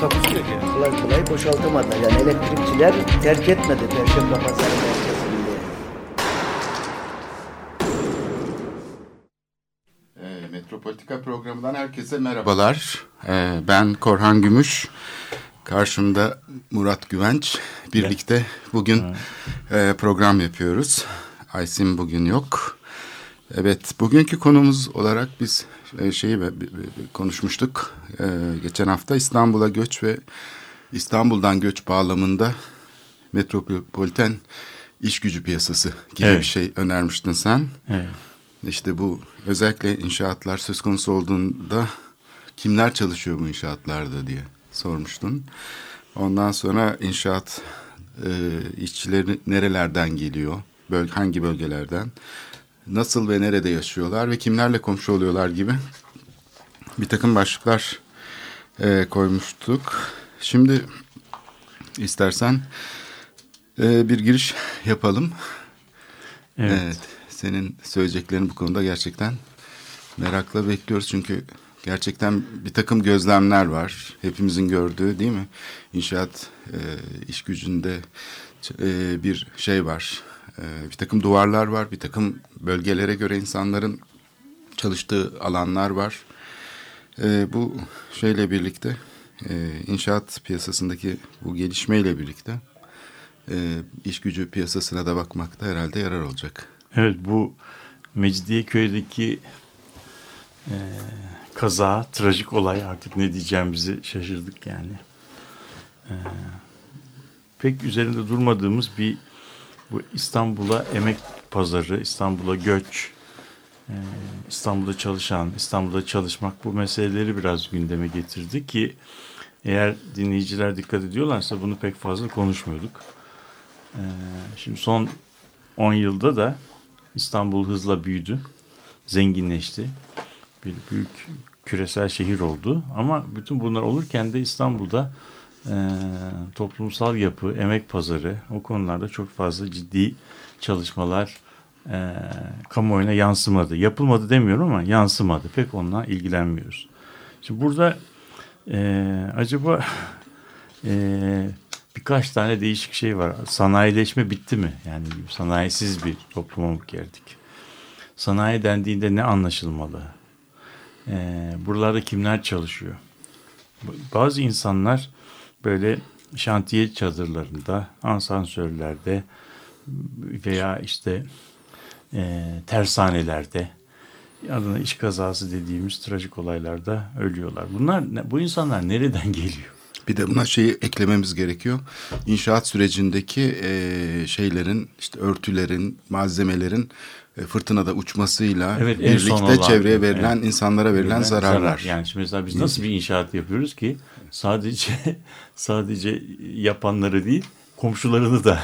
Takusuyor ki. Kolay kolay boşaltamadılar. Yani elektrikçiler terk etmedi Perşembe Pazarı merkezinde. E, Metropolitika programından herkese merhabalar. E, ben Korhan Gümüş. Karşımda Murat Güvenç. Birlikte bugün e, program yapıyoruz. Aysim bugün yok. Evet, bugünkü konumuz olarak biz e, şeyi konuşmuştuk. E, geçen hafta İstanbul'a göç ve İstanbul'dan göç bağlamında metropoliten iş gücü piyasası gibi Evet. bir şey önermiştin sen. Evet. İşte bu özellikle inşaatlar söz konusu olduğunda kimler çalışıyor bu inşaatlarda diye sormuştun. Ondan sonra inşaat e, işçileri nerelerden geliyor, böl hangi bölgelerden, nasıl ve nerede yaşıyorlar ve kimlerle komşu oluyorlar gibi bir takım başlıklar e, koymuştuk. Şimdi istersen e, bir giriş yapalım. Evet. Evet. Senin söyleyeceklerin bu konuda gerçekten merakla bekliyoruz. Çünkü gerçekten bir takım gözlemler var. Hepimizin gördüğü değil mi? İnşaat e, iş gücünde e, bir şey var. E, bir takım duvarlar var. Bir takım bölgelere göre insanların çalıştığı alanlar var. E, bu şeyle birlikte e, inşaat piyasasındaki bu gelişmeyle birlikte e, iş gücü piyasasına da bakmakta herhalde yarar olacak. Evet bu Mecidiyeköy'deki e, kaza, trajik olay artık ne diyeceğimizi şaşırdık yani. E, pek üzerinde durmadığımız bir bu İstanbul'a emek pazarı, İstanbul'a göç, e, İstanbul'da çalışan, İstanbul'da çalışmak bu meseleleri biraz gündeme getirdi ki eğer dinleyiciler dikkat ediyorlarsa bunu pek fazla konuşmuyorduk. E, şimdi son 10 yılda da İstanbul hızla büyüdü, zenginleşti. Bir büyük küresel şehir oldu. Ama bütün bunlar olurken de İstanbul'da e, toplumsal yapı, emek pazarı o konularda çok fazla ciddi çalışmalar e, kamuoyuna yansımadı. Yapılmadı demiyorum ama yansımadı. Pek onunla ilgilenmiyoruz. Şimdi burada e, acaba e, birkaç tane değişik şey var. Sanayileşme bitti mi? Yani sanayisiz bir topluma mı geldik? Sanayi dendiğinde ne anlaşılmalı? Ee, buralarda kimler çalışıyor? Bazı insanlar böyle şantiye çadırlarında, asansörlerde veya işte e, tersanelerde adına iş kazası dediğimiz trajik olaylarda ölüyorlar. Bunlar bu insanlar nereden geliyor? Bir de buna şeyi eklememiz gerekiyor. İnşaat sürecindeki e, şeylerin, işte örtülerin, malzemelerin e, fırtınada uçmasıyla Evet, birlikte olan, çevreye verilen, evet. insanlara verilen zararlar. Zarar. Yani şimdi mesela biz nasıl bir inşaat yapıyoruz ki sadece sadece yapanları değil komşularını da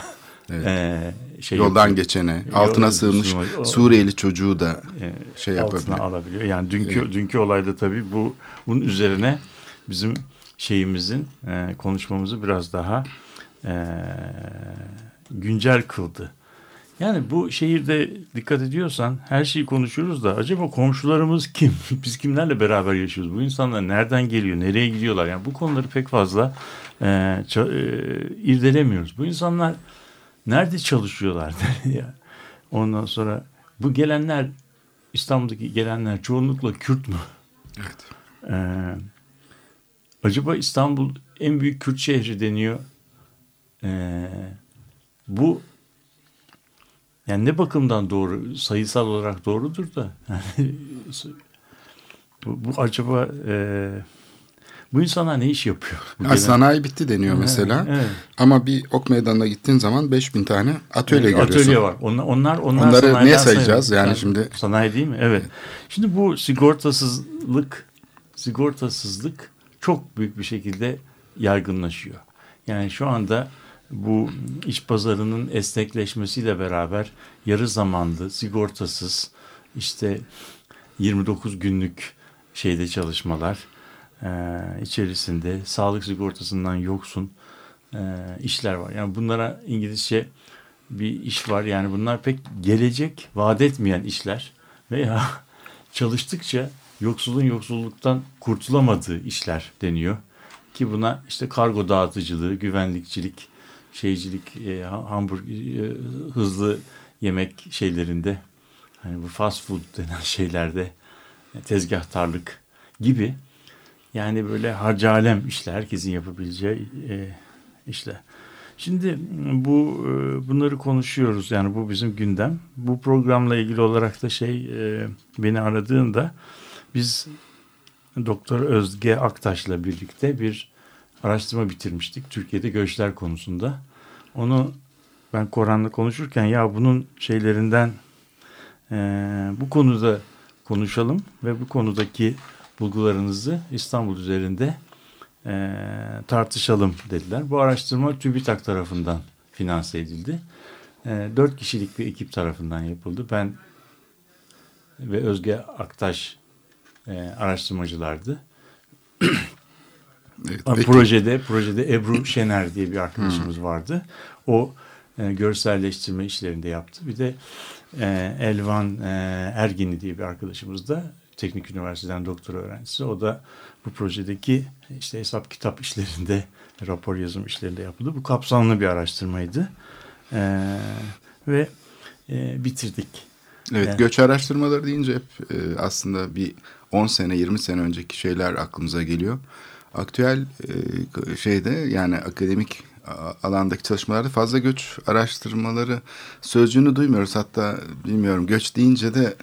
Evet. eee, şey Yoldan yapıyor. geçene, Yol- altına sığınmış o- Suriyeli çocuğu da e, şey altına yapabiliyor. alabiliyor. Yani dünkü dünkü olayda tabii bu bunun üzerine bizim şeyimizin e, konuşmamızı biraz daha e, güncel kıldı. Yani bu şehirde dikkat ediyorsan her şeyi konuşuyoruz da acaba komşularımız kim? Biz kimlerle beraber yaşıyoruz? Bu insanlar nereden geliyor? Nereye gidiyorlar? Yani bu konuları pek fazla e, ça- e, irdelemiyoruz. Bu insanlar nerede çalışıyorlar? ya? Ondan sonra bu gelenler İstanbul'daki gelenler çoğunlukla Kürt mü? Evet. Ee, acaba İstanbul en büyük Kürt şehri deniyor. Ee, bu yani ne bakımdan doğru? Sayısal olarak doğrudur da. Yani, bu, bu acaba e, bu insanlar ne iş yapıyor? Bu sanayi bitti deniyor mesela. evet. Ama bir ok meydanına gittiğin zaman 5000 tane atölye Evet, görüyorsun. Atölye var. Onlar, onlar, onlar Onları neye sayacağız? sayılır. Yani şimdi- Sanayi değil mi? Evet. Şimdi bu sigortasızlık sigortasızlık çok büyük bir şekilde yaygınlaşıyor. Yani şu anda bu iş pazarının esnekleşmesiyle beraber yarı zamanlı, sigortasız, işte 29 günlük şeyde çalışmalar e, içerisinde sağlık sigortasından yoksun e, işler var. Yani bunlara İngilizce bir iş var. Yani bunlar pek gelecek vaat etmeyen işler veya çalıştıkça yoksulun yoksulluktan kurtulamadığı işler deniyor. Ki buna işte kargo dağıtıcılığı, güvenlikçilik, şeycilik, e, hamburg, e, hızlı yemek şeylerinde hani bu fast food denen şeylerde e, tezgahtarlık gibi yani böyle harcalem işler herkesin yapabileceği e, işler. Şimdi bu e, bunları konuşuyoruz yani bu bizim gündem. Bu programla ilgili olarak da şey e, beni aradığında biz Doktor Özge Aktaş'la birlikte bir araştırma bitirmiştik Türkiye'de göçler konusunda. Onu ben Koran'la konuşurken ya bunun şeylerinden e, bu konuda konuşalım ve bu konudaki bulgularınızı İstanbul üzerinde e, tartışalım dediler. Bu araştırma TÜBİTAK tarafından finanse edildi. E, dört kişilik bir ekip tarafından yapıldı. Ben ve Özge Aktaş e, araştırmacılardı. Evet, peki. projede projede Ebru Şener diye bir arkadaşımız vardı. O e, görselleştirme işlerinde yaptı. Bir de e, Elvan e, Erginli diye bir arkadaşımız da Teknik Üniversiteden doktora öğrencisi. O da bu projedeki işte hesap kitap işlerinde, rapor yazım işlerinde yapıldı. Bu kapsamlı bir araştırmaydı. E, ve e, bitirdik. Evet, Yani- göç araştırmaları deyince hep e, aslında bir 10 sene 20 sene önceki şeyler aklımıza geliyor. Aktüel e, şeyde yani akademik alandaki çalışmalarda fazla göç araştırmaları sözcüğünü duymuyoruz. Hatta bilmiyorum göç deyince de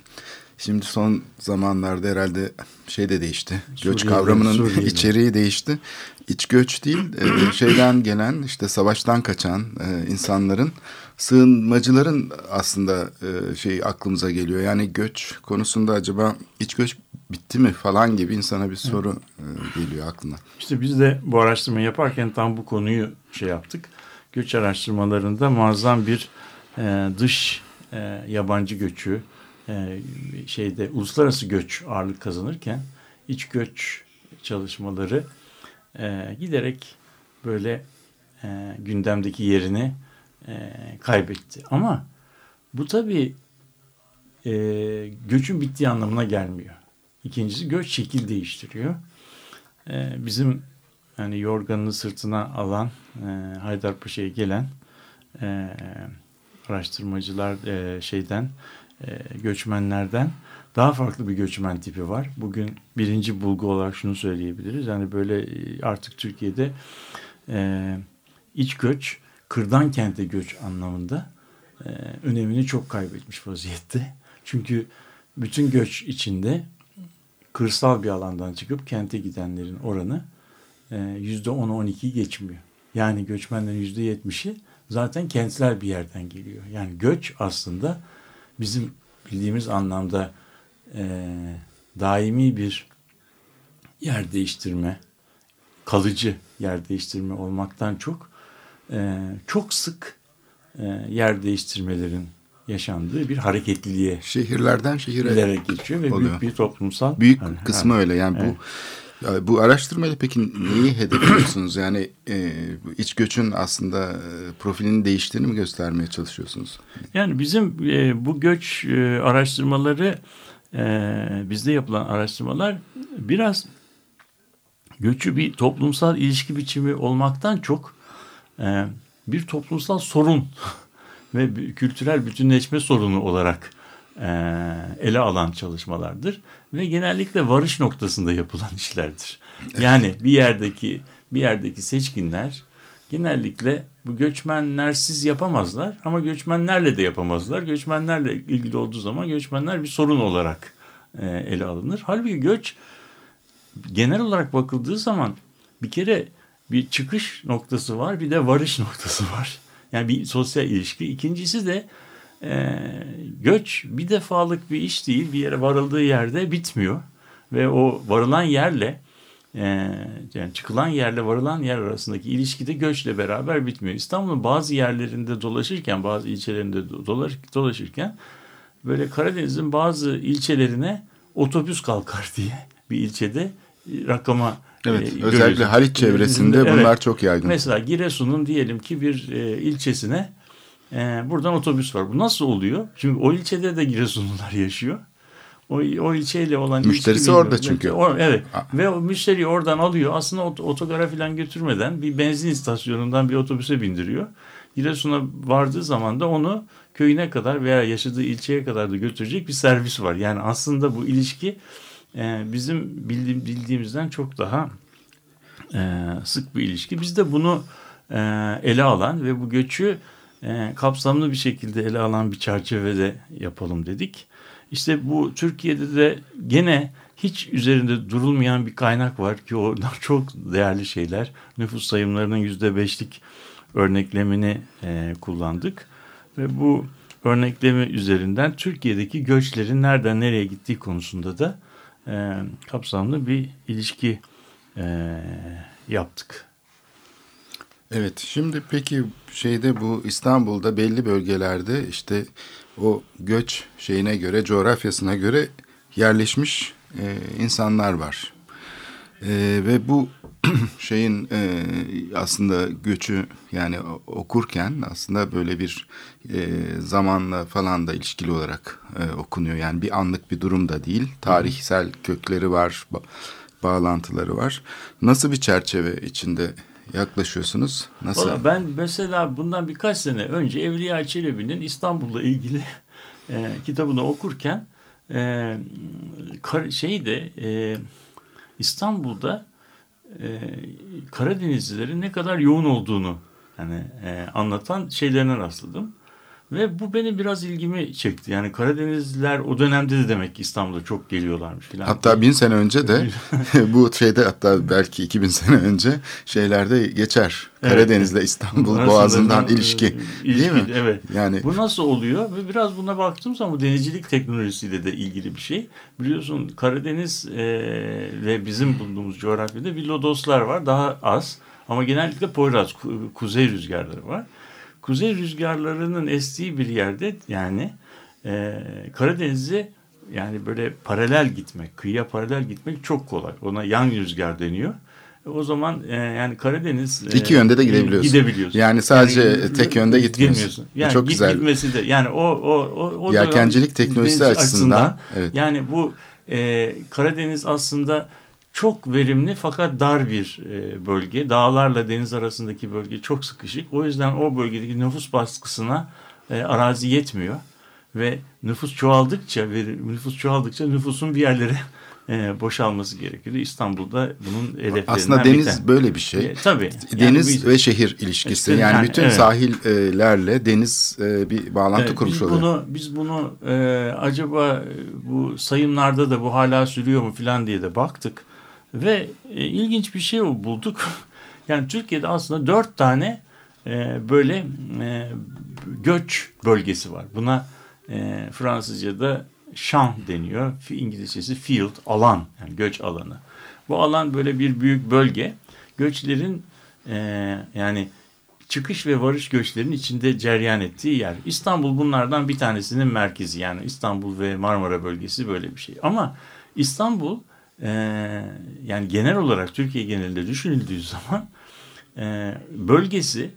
şimdi son zamanlarda herhalde şey de değişti. Göç Suriyeli, kavramının Suriyeli. içeriği değişti. İç göç değil e, şeyden gelen işte savaştan kaçan e, insanların sığınmacıların aslında e, şey aklımıza geliyor. Yani göç konusunda acaba iç göç bitti mi falan gibi insana bir soru e, geliyor aklına. İşte biz de bu araştırmayı yaparken tam bu konuyu şey yaptık. Göç araştırmalarında muazzam bir e, dış e, yabancı göçü e, şeyde uluslararası göç ağırlık kazanırken iç göç çalışmaları e, giderek böyle e, gündemdeki yerini e, kaybetti. Ama bu tabii e, göçün bittiği anlamına gelmiyor. İkincisi göç şekil değiştiriyor. Ee, bizim yani yorganını sırtına alan e, Haydarpaşa'ya gelen e, araştırmacılar e, şeyden e, göçmenlerden daha farklı bir göçmen tipi var. Bugün birinci bulgu olarak şunu söyleyebiliriz. Yani böyle e, artık Türkiye'de e, iç göç, kırdan kente göç anlamında e, önemini çok kaybetmiş vaziyette. Çünkü bütün göç içinde kırsal bir alandan çıkıp kente gidenlerin oranı e, yüzde 10-12 geçmiyor. Yani göçmenlerin yüzde 70'i zaten kentler bir yerden geliyor. Yani göç aslında bizim bildiğimiz anlamda e, daimi bir yer değiştirme, kalıcı yer değiştirme olmaktan çok e, çok sık e, yer değiştirmelerin yaşandığı bir hareketliliğe Şehirlerden şehire ilerek geçiyor ve oluyor. büyük bir toplumsal büyük hani, kısmı hani, öyle. Yani evet. bu bu araştırmayla peki neyi hedefliyorsunuz? Yani e, iç göçün aslında e, profilini değiştiğini mi göstermeye çalışıyorsunuz? Yani bizim e, bu göç e, araştırmaları e, bizde yapılan araştırmalar biraz göçü bir toplumsal ilişki biçimi olmaktan çok e, bir toplumsal sorun ve kültürel bütünleşme sorunu olarak e, ele alan çalışmalardır ve genellikle varış noktasında yapılan işlerdir. Yani bir yerdeki bir yerdeki seçkinler genellikle bu göçmenlersiz yapamazlar ama göçmenlerle de yapamazlar. Göçmenlerle ilgili olduğu zaman göçmenler bir sorun olarak e, ele alınır. Halbuki göç genel olarak bakıldığı zaman bir kere bir çıkış noktası var bir de varış noktası var. Yani bir sosyal ilişki. İkincisi de e, göç bir defalık bir iş değil. Bir yere varıldığı yerde bitmiyor. Ve o varılan yerle e, yani çıkılan yerle varılan yer arasındaki ilişki de göçle beraber bitmiyor. İstanbul'un bazı yerlerinde dolaşırken, bazı ilçelerinde dolaş, dolaşırken böyle Karadeniz'in bazı ilçelerine otobüs kalkar diye bir ilçede e, rakama Evet, e, özellikle görüyorsun. Haliç çevresinde Evet. bunlar çok yaygın. Mesela Giresun'un diyelim ki bir e, ilçesine e, buradan otobüs var. Bu nasıl oluyor? Çünkü o ilçede de Giresunlular yaşıyor. O, o ilçeyle olan Müşterisi orada bilmiyorum. çünkü. O- evet. A- Ve o müşteriyi oradan alıyor. Aslında ot- otogara falan götürmeden bir benzin istasyonundan bir otobüse bindiriyor. Giresun'a vardığı zaman da onu köyüne kadar veya yaşadığı ilçeye kadar da götürecek bir servis var. Yani aslında bu ilişki e, bizim bildiğim, bildiğimizden çok daha e, sık bir ilişki. Biz de bunu e, ele alan ve bu göçü e, kapsamlı bir şekilde ele alan bir çerçevede yapalım dedik. İşte bu Türkiye'de de gene hiç üzerinde durulmayan bir kaynak var ki oradan çok değerli şeyler. Nüfus sayımlarının yüzde beşlik örneklemini e, kullandık. Ve bu örnekleme üzerinden Türkiye'deki göçlerin nereden nereye gittiği konusunda da e, kapsamlı bir ilişki e, yaptık. Evet şimdi peki şeyde bu İstanbul'da belli bölgelerde işte o göç şeyine göre coğrafyasına göre yerleşmiş e, insanlar var. E, ve bu şeyin e, aslında göçü yani okurken aslında böyle bir e, zamanla falan da ilişkili olarak e, okunuyor. Yani bir anlık bir durum da değil. Tarihsel kökleri var, ba- bağlantıları var. Nasıl bir çerçeve içinde yaklaşıyorsunuz? Nasıl? Valla ben mesela bundan birkaç sene önce Evliya Çelebi'nin İstanbul'la ilgili e, kitabını okurken e, şeyde e, İstanbul'da e, Karadenizlilerin ne kadar yoğun olduğunu yani e, anlatan şeylerine rastladım. Ve bu benim biraz ilgimi çekti. Yani Karadenizliler o dönemde de demek ki İstanbul'a çok geliyorlarmış filan. Hatta bin sene önce de bu şeyde hatta belki 2000 sene önce şeylerde geçer. Evet. Karadeniz'le İstanbul Arasında Boğazı'ndan bir, ilişki. e, ilişki, Değil mi? Evet. Yani Bu nasıl oluyor? Ve biraz buna baktığım zaman bu denizcilik teknolojisiyle de ilgili bir şey. Biliyorsun Karadeniz e, ve bizim bulunduğumuz coğrafyada bir lodoslar var. Daha az. Ama genellikle Poyraz, ku- kuzey rüzgarları var. Kuzey rüzgarlarının estiği bir yerde yani e, Karadeniz'e yani böyle paralel gitmek, kıyıya paralel gitmek çok kolay. Ona yan rüzgar deniyor. E, O zaman e, yani Karadeniz e, İki yönde de gidebiliyorsun. Gidebiliyorsun. Yani sadece tek yönde gitmiyorsun. Gitmiyorsun. Yani çok git- güzel. Gitmesi de yani o o o, o Yelkencilik teknolojisi deniz açısından, evet. yani bu e, Karadeniz aslında çok verimli fakat dar bir e, bölge. Dağlarla deniz arasındaki bölge çok sıkışık. O yüzden o bölgedeki nüfus baskısına e, arazi yetmiyor. Ve nüfus çoğaldıkça ve nüfus çoğaldıkça nüfusun bir yerlere e, boşalması gerekiyor. İstanbul'da bunun hedeflerinden Aslında deniz tanesi. böyle bir şey. E, tabii. Yani Deniz biz- ve şehir ilişkisi. İşte yani, yani, bütün evet. sahillerle deniz e, bir bağlantı Evet, kurmuş biz oluyor. bunu biz bunu e, acaba e, bu sayımlarda da bu hala sürüyor mu falan diye de baktık ve e, ilginç bir şey bulduk. yani Türkiye'de aslında dört tane e, böyle e, göç bölgesi var. Buna e, Fransızca'da şan deniyor. İngilizcesi field, alan yani göç alanı. Bu alan böyle bir büyük bölge. Göçlerin e, yani çıkış ve varış göçlerinin içinde ceryan ettiği yer. İstanbul bunlardan bir tanesinin merkezi. Yani İstanbul ve Marmara bölgesi böyle bir şey. Ama İstanbul e, yani genel olarak Türkiye genelinde düşünüldüğü zaman e, bölgesi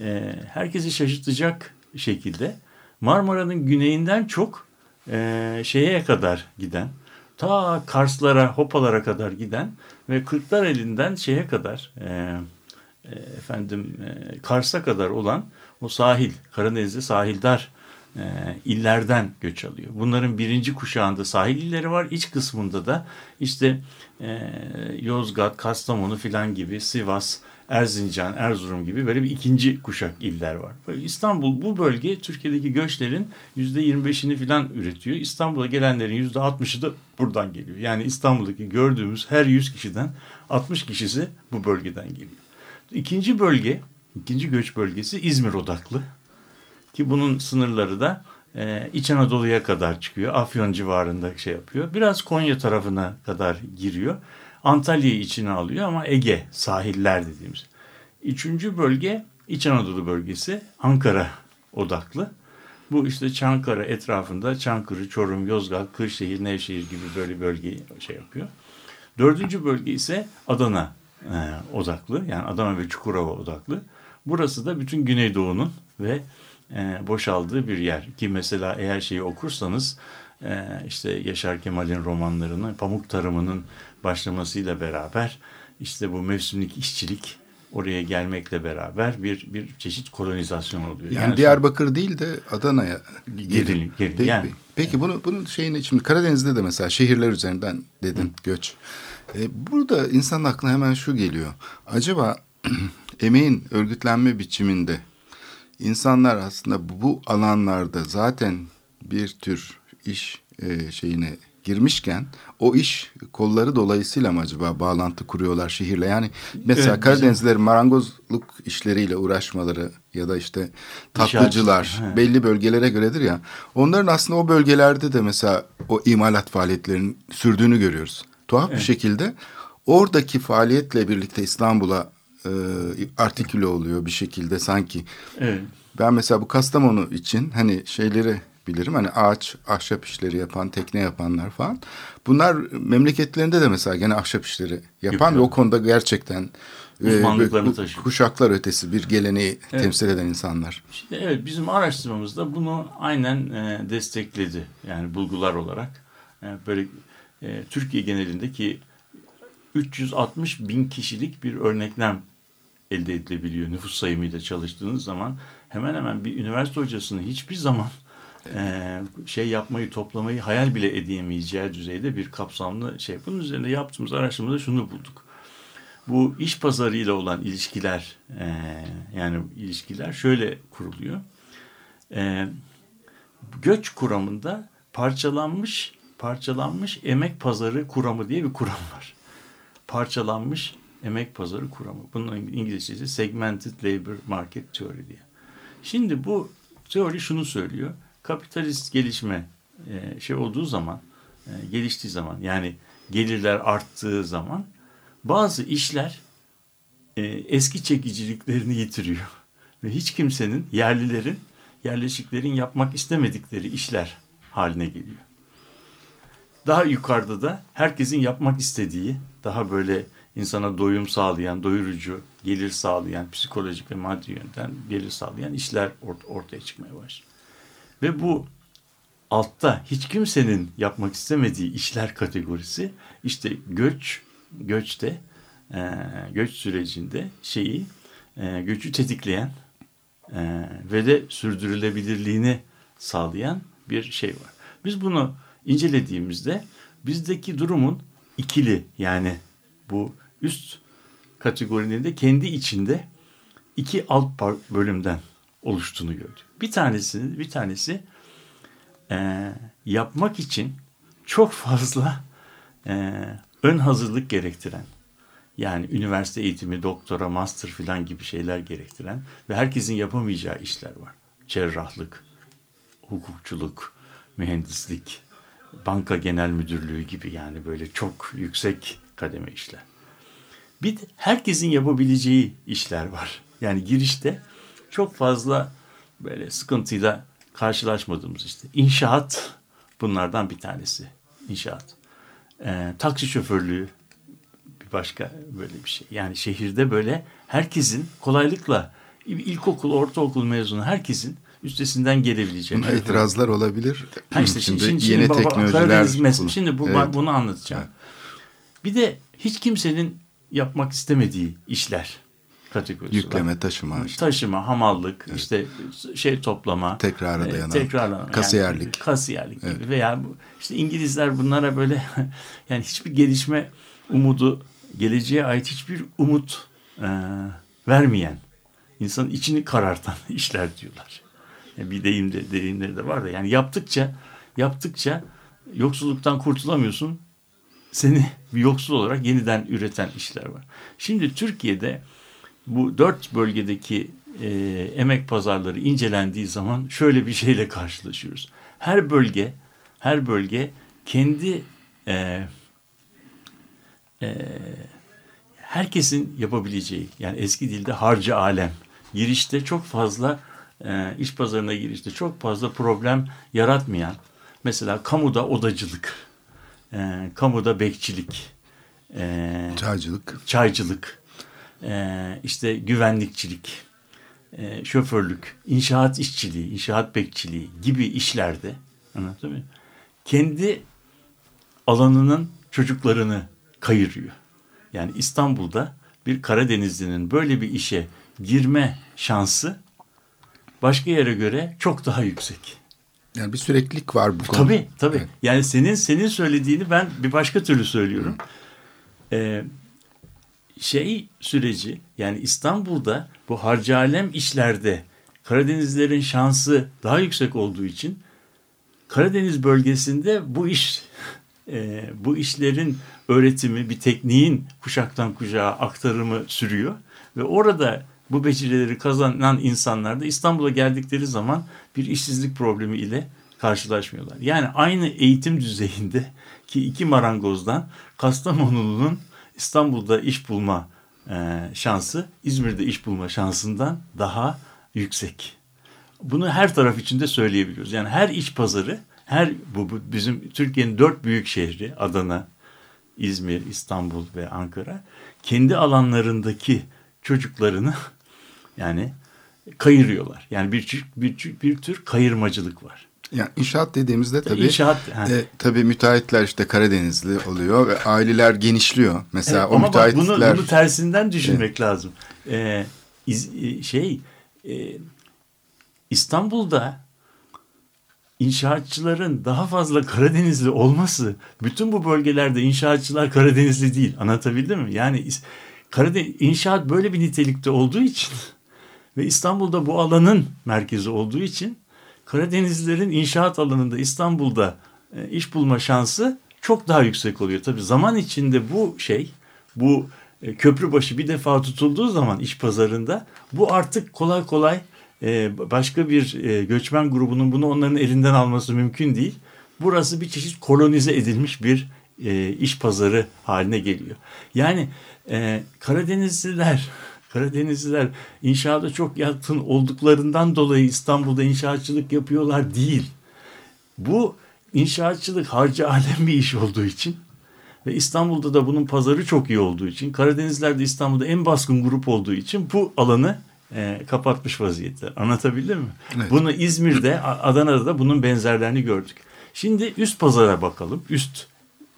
e, herkesi şaşırtacak şekilde Marmara'nın güneyinden çok e, şeye kadar giden ta Karslara, Hopalara kadar giden ve Kırklareli'nden şeye kadar e, e, efendim e, Kars'a kadar olan o sahil, Karadeniz'de sahildar e, illerden göç alıyor. Bunların birinci kuşağında sahil illeri var. İç kısmında da işte e, Yozgat, Kastamonu filan gibi Sivas, Erzincan, Erzurum gibi böyle bir ikinci kuşak iller var. Böyle İstanbul bu bölge Türkiye'deki göçlerin %25'ini filan üretiyor. İstanbul'a gelenlerin %60'ı da buradan geliyor. Yani İstanbul'daki gördüğümüz her 100 kişiden 60 kişisi bu bölgeden geliyor. İkinci bölge, ikinci göç bölgesi İzmir odaklı. Ki bunun sınırları da e, İç Anadolu'ya kadar çıkıyor. Afyon civarında şey yapıyor. Biraz Konya tarafına kadar giriyor. Antalya'yı içine alıyor ama Ege sahiller dediğimiz. Üçüncü bölge İç Anadolu bölgesi Ankara odaklı. Bu işte Çankara etrafında Çankırı, Çorum, Yozgat, Kırşehir, Nevşehir gibi böyle bölgeyi şey yapıyor. Dördüncü bölge ise Adana e, odaklı. Yani Adana ve Çukurova odaklı. Burası da bütün Güneydoğu'nun ve e, boşaldığı bir yer. Ki mesela eğer şeyi okursanız e, işte Yaşar Kemal'in romanlarını pamuk tarımının başlamasıyla beraber işte bu mevsimlik işçilik oraya gelmekle beraber bir bir çeşit kolonizasyon oluyor. Yani, Diyarbakır değil de Adana'ya Gelin, gelin. Peki, Yani- peki bunu bunun şeyini şimdi Karadeniz'de de mesela şehirler üzerinden dedin göç. E, burada insanın aklına hemen şu geliyor. Acaba emeğin örgütlenme biçiminde insanlar aslında bu- alanlarda zaten bir tür iş e, şeyine girmişken o iş kolları dolayısıyla mı acaba bağlantı kuruyorlar şehirle? Yani mesela Evet, Karadenizlilerin marangozluk işleriyle uğraşmaları ya da işte tatlıcılar he. belli bölgelere göredir ya. Onların aslında o bölgelerde de mesela o imalat faaliyetlerinin sürdüğünü görüyoruz. Tuhaf bir şekilde oradaki faaliyetle birlikte İstanbul'a e, artiküle oluyor bir şekilde sanki. Evet. Ben mesela bu Kastamonu için hani şeyleri bilirim. Hani ağaç, ahşap işleri yapan, tekne yapanlar falan. Bunlar memleketlerinde de mesela gene ahşap işleri yapan ve Yapıyor. o konuda gerçekten e, Uzmanlıklarını bu- taşıyor. kuşaklar ötesi bir geleneği temsil eden insanlar. İşte evet bizim araştırmamızda bunu aynen e, destekledi. Yani bulgular olarak. E, böyle e, Türkiye genelindeki 360 bin kişilik bir örneklem elde edilebiliyor nüfus sayımıyla çalıştığınız zaman. Hemen hemen bir üniversite hocasının hiçbir zaman e, şey yapmayı, toplamayı hayal bile edemeyeceği düzeyde bir kapsamlı şey. Bunun üzerine yaptığımız araştırmada şunu bulduk. Bu iş pazarıyla olan ilişkiler e, yani ilişkiler şöyle kuruluyor. E, göç kuramında parçalanmış parçalanmış emek pazarı kuramı diye bir kuram var. Parçalanmış emek pazarı kuramı. Bunun İngilizcesi segmented labor market theory diye. Şimdi bu teori şunu söylüyor. Kapitalist gelişme e, şey olduğu zaman, e, geliştiği zaman yani gelirler arttığı zaman bazı işler e, eski çekiciliklerini yitiriyor. Ve hiç kimsenin, yerlilerin, yerleşiklerin yapmak istemedikleri işler haline geliyor. Daha yukarıda da herkesin yapmak istediği, daha böyle insana doyum sağlayan, doyurucu, gelir sağlayan, psikolojik ve maddi yönden gelir sağlayan işler ort- ortaya çıkmaya başlıyor. Ve bu altta hiç kimsenin yapmak istemediği işler kategorisi işte göç, göçte, e, göç sürecinde şeyi, e, göçü tetikleyen e, ve de sürdürülebilirliğini sağlayan bir şey var. Biz bunu incelediğimizde bizdeki durumun ikili yani bu üst kategorinin de kendi içinde iki alt bölümden oluştuğunu gördük. Bir tanesi bir tanesi e, yapmak için çok fazla e, ön hazırlık gerektiren yani üniversite eğitimi, doktora, master filan gibi şeyler gerektiren ve herkesin yapamayacağı işler var. Cerrahlık, hukukçuluk, mühendislik, banka genel müdürlüğü gibi yani böyle çok yüksek kademe işler. Bir herkesin yapabileceği işler var. Yani girişte çok fazla böyle sıkıntıyla karşılaşmadığımız işte inşaat bunlardan bir tanesi. İnşaat. Ee, taksi şoförlüğü bir başka böyle bir şey. Yani şehirde böyle herkesin kolaylıkla ilkokul, ortaokul mezunu herkesin üstesinden gelebileceği. Buna itirazlar olabilir. Ha işte şimdi, şimdi, şimdi, yeni baba- teknolojiler. Bunu- Şimdi bu, Evet. bunu anlatacağım. Bir de hiç kimsenin yapmak istemediği işler kategorisi Yükleme, var. taşıma, işte. Taşıma, hamallık, işte şey toplama, Tekrara e, dayanan, tekrarlanan, kasiyerlik. yani kasiyerlik gibi Evet. veya bu- işte İngilizler bunlara böyle yani hiçbir gelişme umudu, geleceğe ait hiçbir umut e, vermeyen, insanın içini karartan işler diyorlar. Yani bir deyim de, deyimleri de var da yani yaptıkça yaptıkça yoksulluktan kurtulamıyorsun. Seni yoksul olarak yeniden üreten işler var. Şimdi Türkiye'de bu dört bölgedeki e, emek pazarları incelendiği zaman şöyle bir şeyle karşılaşıyoruz. Her bölge, her bölge kendi e, herkesin yapabileceği yani eski dilde harcı alem girişte çok fazla e, iş pazarına girişte çok fazla problem yaratmayan mesela kamuda odacılık, e, kamuda bekçilik, e, Çaycılık. çaycılık, e, işte güvenlikçilik, e, şoförlük, inşaat işçiliği, inşaat bekçiliği gibi işlerde anlatabiliyor muyum? Kendi alanının çocuklarını kayırıyor. Yani İstanbul'da bir Karadenizlinin böyle bir işe girme şansı başka yere göre çok daha yüksek. Yani bir süreklilik var bu konuda. Tabii tabii. Evet. Yani senin senin söylediğini ben bir başka türlü söylüyorum. Ee, şey süreci yani İstanbul'da bu harcı alem işlerde Karadenizlerin şansı daha yüksek olduğu için Karadeniz bölgesinde bu iş e, bu işlerin öğretimi bir tekniğin kuşaktan kuşağa aktarımı sürüyor ve orada bu becerileri kazanan insanlar da İstanbul'a geldikleri zaman bir işsizlik problemi ile karşılaşmıyorlar. Yani aynı eğitim düzeyinde ki iki marangozdan Kastamonulu'nun İstanbul'da iş bulma e, şansı İzmir'de iş bulma şansından daha yüksek. Bunu her taraf içinde söyleyebiliyoruz. Yani her iş pazarı, her bu, bu bizim Türkiye'nin dört büyük şehri Adana, İzmir, İstanbul ve Ankara kendi alanlarındaki çocuklarını yani kayırıyorlar. Yani bir bir, bir tür kayırmacılık var. Yani inşaat dediğimizde tabii İnşaat, ha. e, tabii müteahhitler işte Karadenizli oluyor ve aileler genişliyor. Mesela Evet, o ama bak bunu, müteahhitler bunu tersinden düşünmek lazım. Ee, iz- e, şey e, İstanbul'da inşaatçıların daha fazla Karadenizli olması bütün bu bölgelerde inşaatçılar Karadenizli değil. Anlatabildim mi? Yani Karadeniz inşaat böyle bir nitelikte olduğu için ve İstanbul'da bu alanın merkezi olduğu için Karadenizlilerin inşaat alanında İstanbul'da e, iş bulma şansı çok daha yüksek oluyor. Tabii zaman içinde bu şey, bu e, köprü başı bir defa tutulduğu zaman iş pazarında bu artık kolay kolay e, başka bir göçmen grubunun bunu onların elinden alması mümkün değil. Burası bir çeşit kolonize edilmiş bir iş pazarı haline geliyor. Yani Karadenizliler Karadenizliler inşaata çok yatkın olduklarından dolayı İstanbul'da inşaatçılık yapıyorlar değil. Bu inşaatçılık harcı alem bir iş olduğu için ve İstanbul'da da bunun pazarı çok iyi olduğu için Karadenizler de İstanbul'da en baskın grup olduğu için bu alanı e, kapatmış vaziyette. Anlatabildim mi? Evet. Bunu İzmir'de, Adana'da da bunun benzerlerini gördük. Şimdi üst pazara bakalım. Üst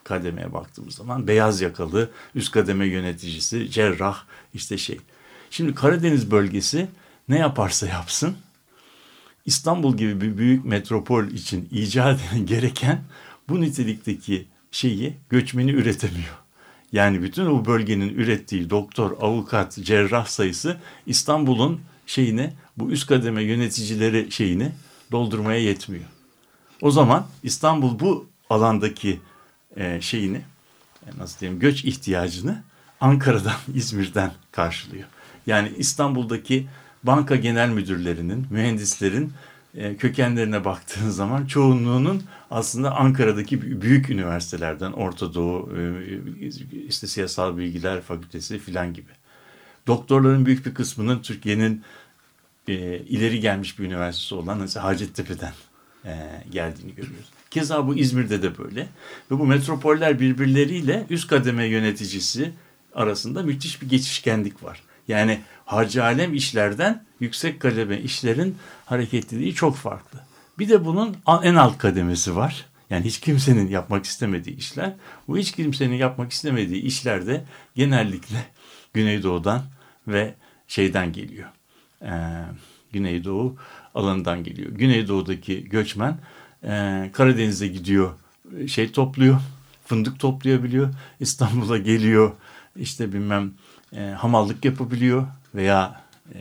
kademeye baktığımız zaman beyaz yakalı üst kademe yöneticisi, cerrah işte şey. Şimdi Karadeniz bölgesi ne yaparsa yapsın İstanbul gibi bir büyük metropol için icat gereken bu nitelikteki şeyi göçmeni üretemiyor. Yani bütün o bölgenin ürettiği doktor, avukat, cerrah sayısı İstanbul'un şeyini bu üst kademe yöneticileri şeyini doldurmaya yetmiyor. O zaman İstanbul bu alandaki e, şeyini e, nasıl diyeyim göç ihtiyacını Ankara'dan, İzmir'den karşılıyor. Yani İstanbul'daki banka genel müdürlerinin, mühendislerin e, kökenlerine baktığın zaman çoğunluğunun aslında Ankara'daki büyük üniversitelerden, Orta Doğu, e, işte siyasal bilgiler fakültesi filan gibi. Doktorların büyük bir kısmının Türkiye'nin e, ileri gelmiş bir üniversitesi olan mesela Hacettepe'den e, geldiğini görüyoruz. Keza bu İzmir'de de böyle. Ve bu metropoller birbirleriyle üst kademe yöneticisi arasında müthiş bir geçişkenlik var. Yani harcı alem işlerden yüksek kademe işlerin hareketliliği çok farklı. Bir de bunun en alt kademesi var. Yani hiç kimsenin yapmak istemediği işler. Bu hiç kimsenin yapmak istemediği işlerde genellikle Güneydoğu'dan ve şeyden geliyor. Ee, Güneydoğu alanından geliyor. Güneydoğu'daki göçmen e, Karadeniz'e gidiyor, şey topluyor, fındık toplayabiliyor. İstanbul'a geliyor, işte bilmem e, hamallık yapabiliyor veya e,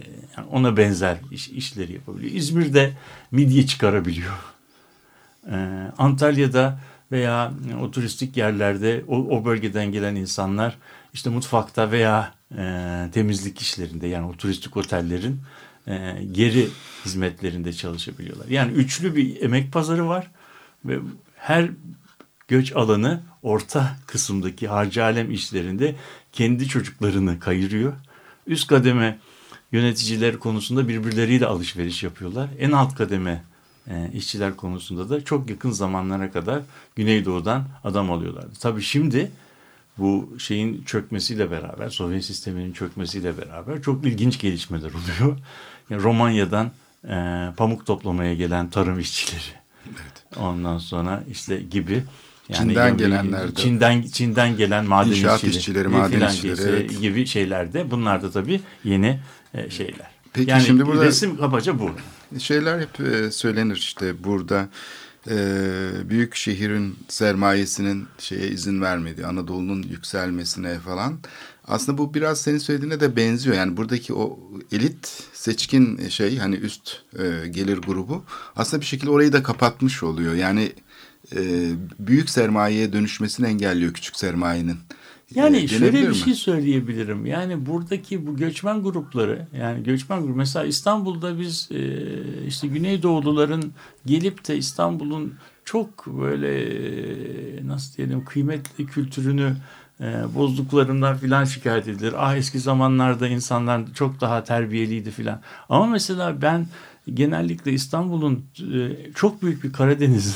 ona benzer iş, işleri yapabiliyor. İzmir'de midye çıkarabiliyor. E, Antalya'da veya o turistik yerlerde o, o bölgeden gelen insanlar işte mutfakta veya e, temizlik işlerinde yani o turistik otellerin e, geri hizmetlerinde çalışabiliyorlar. Yani üçlü bir emek pazarı var ve her göç alanı orta kısımdaki harcı alem işlerinde kendi çocuklarını kayırıyor. Üst kademe yöneticiler konusunda birbirleriyle alışveriş yapıyorlar. En alt kademe e, işçiler konusunda da çok yakın zamanlara kadar Güneydoğu'dan adam alıyorlardı. Tabii şimdi bu şeyin çökmesiyle beraber, Sovyet sisteminin çökmesiyle beraber çok ilginç gelişmeler oluyor. Yani Romanya'dan e, pamuk toplamaya gelen tarım işçileri. Ondan sonra işte gibi. Çin'den gibi- gelenler de. Çin'den Çin'den gelen maden İnşaat işçileri, işçileri, maden gibi- işçileri, evet. gibi şeyler de bunlar da tabii yeni e, şeyler. Peki yani şimdi burada- resim kabaca bu. Şeyler hep e, söylenir işte burada e, büyük şehrin sermayesinin şeye izin vermediği, Anadolu'nun yükselmesine falan. Aslında bu biraz senin söylediğine de benziyor. Yani buradaki o elit seçkin şey hani üst e, gelir grubu aslında bir şekilde orayı da kapatmış oluyor. Yani e, büyük sermayeye dönüşmesini engelliyor küçük sermayenin. Yani E, şöyle bir mi? şey söyleyebilirim. Yani buradaki bu göçmen grupları yani göçmen grubu mesela İstanbul'da biz e, işte Güneydoğuluların gelip de İstanbul'un çok böyle e, nasıl diyelim kıymetli kültürünü e, bozduklarından filan şikayet edilir. Ah eski zamanlarda insanlar çok daha terbiyeliydi filan. Ama mesela ben genellikle İstanbul'un e, çok büyük bir Karadeniz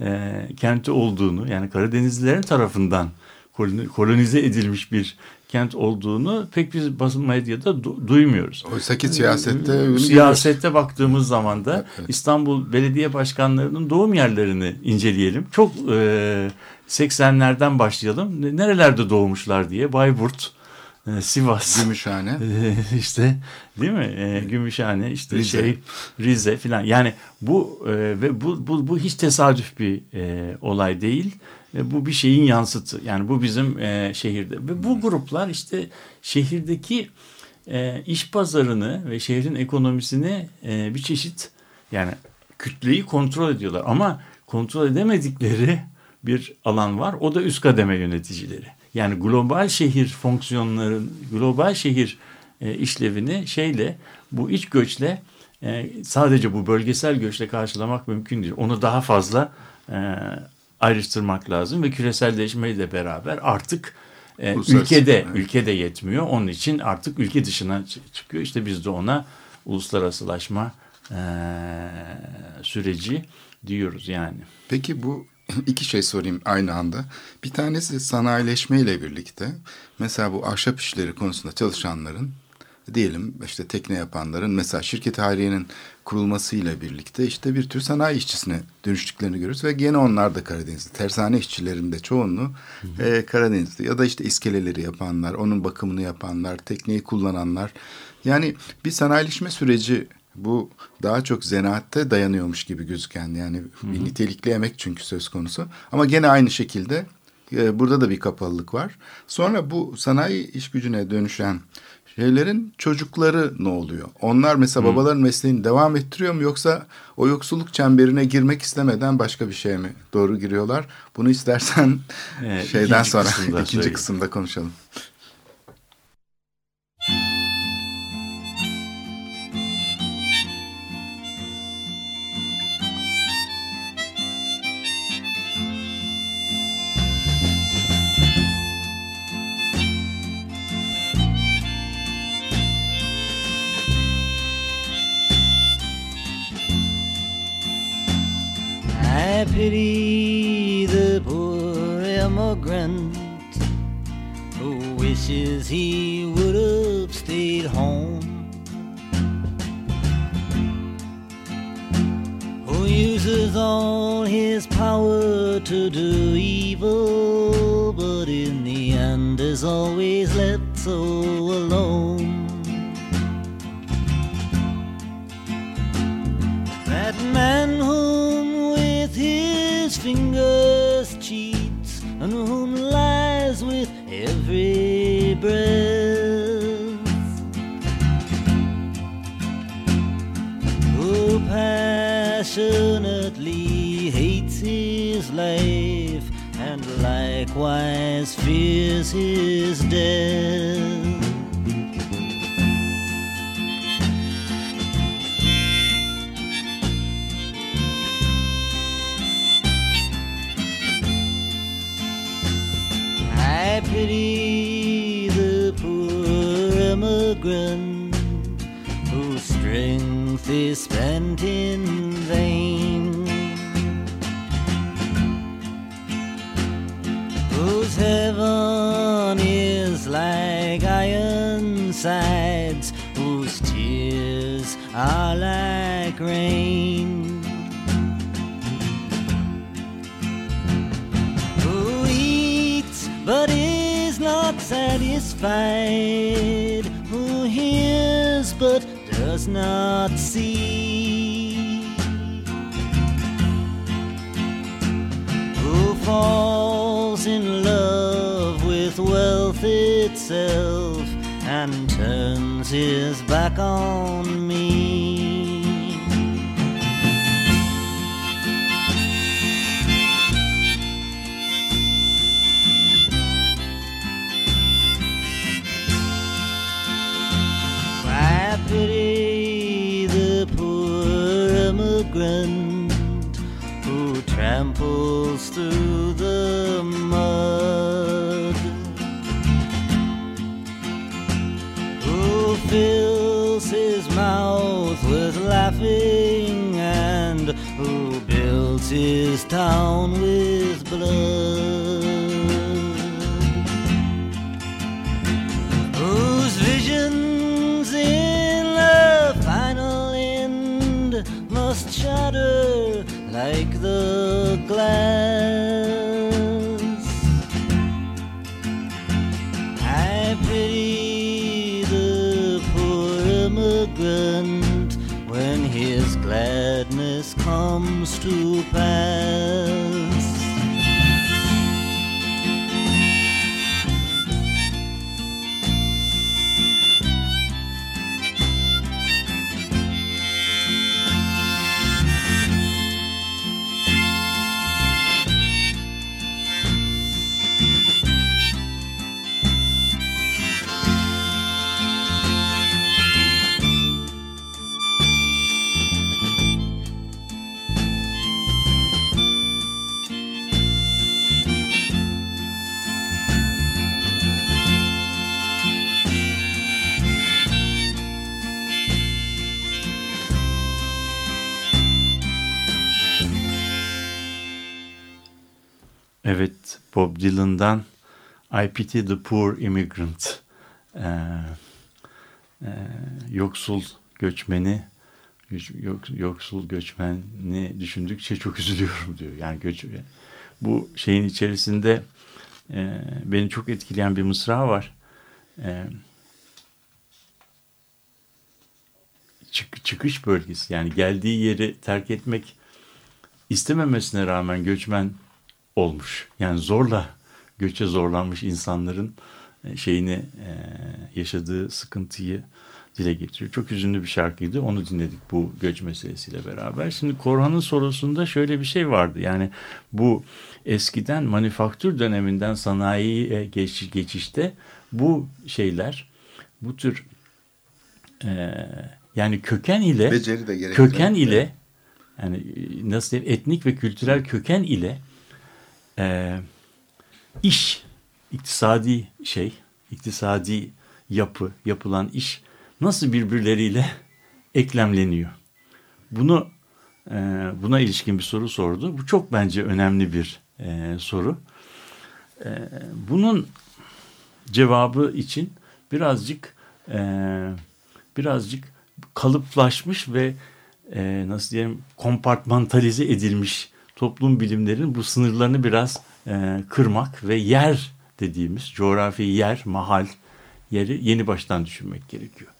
e, kenti olduğunu yani Karadenizlilerin tarafından koloni- kolonize edilmiş bir kent olduğunu pek biz basın medyada du- duymuuyoruz. Oysa ki siyasette bunu Siyasette baktığımız zaman da Evet. İstanbul belediye başkanlarının doğum yerlerini inceleyelim. Çok e, 80'lerden başlayalım. Ne- Nerelerde doğmuşlar diye Bayburt, e, Sivas, Gümüşhane. e, işte değil mi? E, Gümüşhane, işte Rize. şey Rize filan. Yani bu e, ve bu bu bu hiç tesadüf bir e, olay değil. E, bu bir şeyin yansıtı. Yani bu bizim e, şehirde ve bu gruplar işte şehirdeki e, iş pazarını ve şehrin ekonomisini e, bir çeşit yani kütleyi kontrol ediyorlar ama kontrol edemedikleri bir alan var. O da üst kademe yöneticileri. Yani global şehir fonksiyonların, global şehir e, işlevini şeyle bu iç göçle e, sadece bu bölgesel göçle karşılamak mümkün değil. Onu daha fazla e, ayrıştırmak lazım ve küreselleşmeyle beraber artık e, ülkede evet. ülkede yetmiyor. Onun için artık ülke dışına çı- çıkıyor. İşte biz de ona uluslararasılaşma e, süreci diyoruz yani. Peki bu iki şey sorayım aynı anda. Bir tanesi sanayileşme ile birlikte mesela bu ahşap işleri konusunda çalışanların diyelim işte tekne yapanların mesela şirket haliyenin kurulmasıyla birlikte işte bir tür sanayi işçisine dönüştüklerini görüyoruz ve gene onlar da Karadenizli. Tersane işçilerinin de çoğunluğu e, Karadenizli ya da işte iskeleleri yapanlar, onun bakımını yapanlar, tekneyi kullananlar. Yani bir sanayileşme süreci bu daha çok zanaatte dayanıyormuş gibi gözüken yani bir nitelikli emek çünkü söz konusu. Ama gene aynı şekilde e, burada da bir kapalılık var. Sonra bu sanayi iş gücüne dönüşen şeylerin çocukları ne oluyor? Onlar mesela babaların mesleğini devam ettiriyor mu yoksa o yoksulluk çemberine girmek istemeden başka bir şeye mi doğru giriyorlar? Bunu istersen Ee, şeyden ikinci sonra kısımda ikinci söyleyeyim. kısımda konuşalım. I pity the poor immigrant who wishes he would have stayed home. Who uses all his power to do evil, but in the end is always left so likewise fears his death. Satisfied, who hears but does not see. Who falls in love with wealth itself and turns his back on Bob Dylan'dan I Pity the Poor Immigrant. Ee, e, yoksul göçmeni yok, yoksul göçmeni düşündükçe çok üzülüyorum diyor. Yani göç bu şeyin içerisinde e, beni çok etkileyen bir mısra var. E, çık, çıkış bölgesi yani geldiği yeri terk etmek istememesine rağmen göçmen olmuş. Yani zorla göçe zorlanmış insanların şeyini yaşadığı sıkıntıyı dile getiriyor. Çok üzünlü bir şarkıydı. Onu dinledik bu göç meselesiyle beraber. Şimdi Korhan'ın sorusunda şöyle bir şey vardı. Yani bu eskiden manifaktür döneminden sanayiye geç, geçişte bu şeyler bu tür e, yani köken ile köken ile yani nasıl diyeyim etnik ve kültürel köken ile e, iş iktisadi şey iktisadi yapı yapılan iş nasıl birbirleriyle eklemleniyor? Bunu e, buna ilişkin bir soru sordu. Bu çok bence önemli bir e, soru. E, bunun cevabı için birazcık e, birazcık kalıplaşmış ve e, nasıl diyelim kompartmantalize edilmiş toplum bilimlerinin bu sınırlarını biraz e, kırmak ve yer dediğimiz coğrafi yer, mahal yeri yeni baştan düşünmek gerekiyor.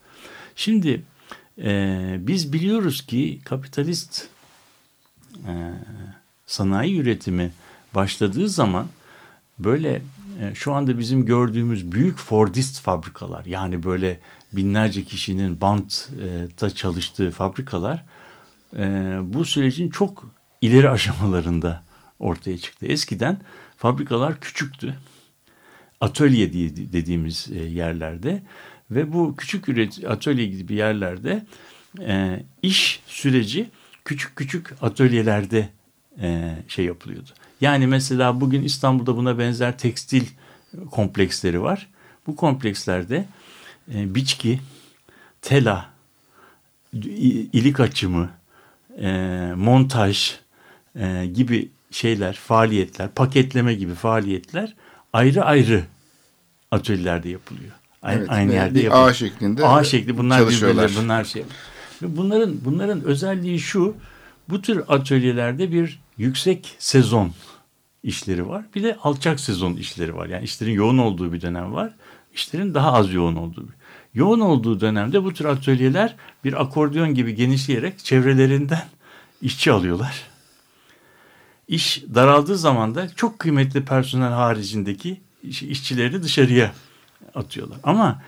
Şimdi e, biz biliyoruz ki kapitalist e, sanayi üretimi başladığı zaman böyle e, şu anda bizim gördüğümüz büyük Fordist fabrikalar yani böyle binlerce kişinin bantta çalıştığı fabrikalar e, bu sürecin çok ileri aşamalarında ortaya çıktı. Eskiden fabrikalar küçüktü. Atölye dediğimiz yerlerde ve bu küçük üret atölye gibi yerlerde e, iş süreci küçük küçük atölyelerde e, şey yapılıyordu. Yani mesela bugün İstanbul'da buna benzer tekstil kompleksleri var. Bu komplekslerde e, biçki, tela, ilik açımı, e, montaj e, gibi şeyler, faaliyetler, paketleme gibi faaliyetler ayrı ayrı atölyelerde yapılıyor. A- Evet, aynı yerde bir yapılıyor. ağ şeklinde Ağ şekli bunlar birbirleri bunlar şey. Bunların bunların özelliği şu. Bu tür atölyelerde bir yüksek sezon işleri var. Bir de alçak sezon işleri var. Yani işlerin yoğun olduğu bir dönem var. İşlerin daha az yoğun olduğu. bir- Yoğun olduğu dönemde bu tür atölyeler bir akordeon gibi genişleyerek çevrelerinden işçi alıyorlar. İş daraldığı zaman da çok kıymetli personel haricindeki iş- işçileri dışarıya atıyorlar. Ama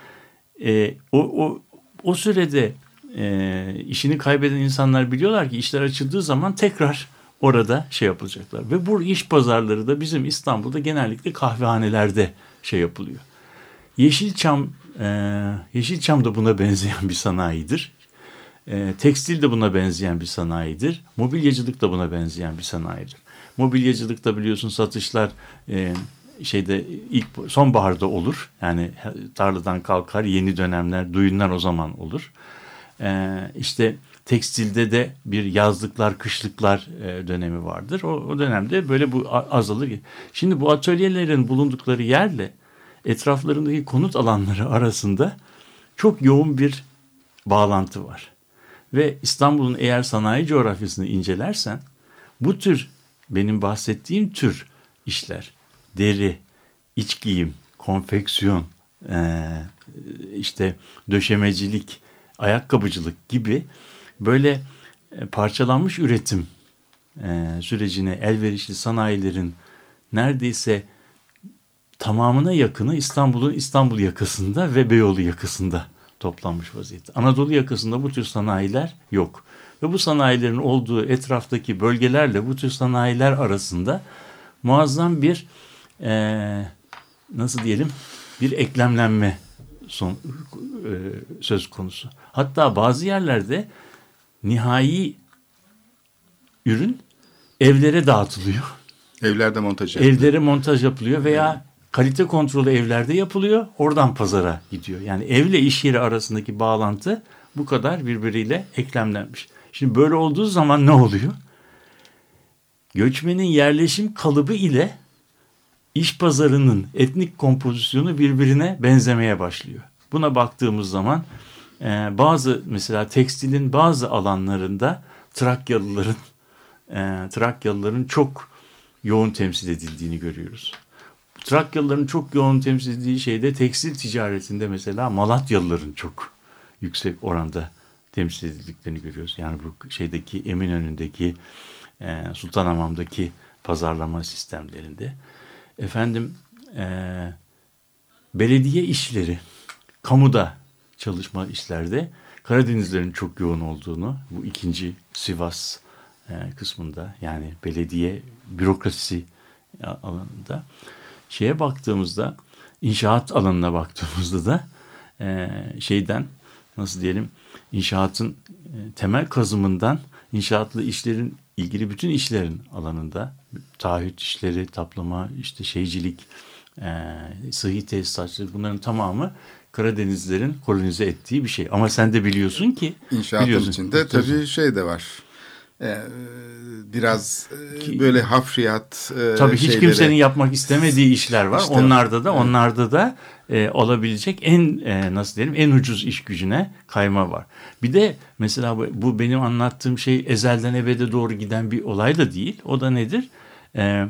e, o, o, o sürede e, işini kaybeden insanlar biliyorlar ki işler açıldığı zaman tekrar orada şey yapılacaklar. Ve bu iş pazarları da bizim İstanbul'da genellikle kahvehanelerde şey yapılıyor. Yeşilçam, e, Yeşilçam da buna benzeyen bir sanayidir. E, tekstil de buna benzeyen bir sanayidir. Mobilyacılık da buna benzeyen bir sanayidir. Mobilyacılıkta biliyorsun satışlar e, şeyde ilk sonbaharda olur. Yani tarladan kalkar yeni dönemler, düğünler o zaman olur. E, işte tekstilde de bir yazlıklar, kışlıklar e, dönemi vardır. O, o dönemde böyle bu azalır. Şimdi bu atölyelerin bulundukları yerle etraflarındaki konut alanları arasında çok yoğun bir bağlantı var. Ve İstanbul'un eğer sanayi coğrafyasını incelersen bu tür benim bahsettiğim tür işler deri, iç giyim, konfeksiyon, eee, işte döşemecilik, ayakkabıcılık gibi böyle e, parçalanmış üretim e, sürecine elverişli sanayilerin neredeyse tamamına yakını İstanbul'un İstanbul yakasında ve Beyoğlu yakasında toplanmış vaziyette. Anadolu yakasında bu tür sanayiler yok. Ve bu sanayilerin olduğu etraftaki bölgelerle bu tür sanayiler arasında muazzam bir e, nasıl diyelim bir eklemlenme son, e, söz konusu. Hatta bazı yerlerde nihai ürün evlere dağıtılıyor. Evlerde montaj yapılıyor. Evlere montaj yapılıyor veya kalite kontrolü evlerde yapılıyor. Oradan pazara gidiyor. Yani evle iş yeri arasındaki bağlantı bu kadar birbiriyle eklemlenmiş. Şimdi böyle olduğu zaman ne oluyor? Göçmenin yerleşim kalıbı ile iş pazarının etnik kompozisyonu birbirine benzemeye başlıyor. Buna baktığımız zaman e, bazı mesela tekstilin bazı alanlarında Trakyalıların e, Trakyalıların çok yoğun temsil edildiğini görüyoruz. Trakyalıların çok yoğun temsil edildiği şeyde tekstil ticaretinde mesela Malatyalıların çok yüksek oranda temsil edildiklerini görüyoruz. Yani bu şeydeki Eminönü'ndeki e, Sultanhamam'daki pazarlama sistemlerinde. Efendim e, belediye işleri, kamuda çalışma işlerde Karadenizlerin çok yoğun olduğunu bu ikinci Sivas e, kısmında yani belediye bürokrasi alanında şeye baktığımızda inşaat alanına baktığımızda da e, şeyden nasıl diyelim inşaatın e, temel kazımından inşaatlı işlerin ilgili bütün işlerin alanında taahhüt işleri, taplama, işte şeycilik, e, sıhhi tesisatçılık bunların tamamı Karadenizlerin kolonize ettiği bir şey. Ama sen de biliyorsun ki İnşaatın biliyorsun. içinde tabii şey de var. Ee, biraz e, böyle hafriyat e, Tabii hiç şeyleri- kimsenin yapmak istemediği işler var. İşte, onlarda da evet. onlarda da e, olabilecek en e, nasıl diyelim en ucuz iş gücüne kayma var. Bir de mesela bu, bu benim anlattığım şey ezelden ebede doğru giden bir olay da değil. O da nedir? E, e,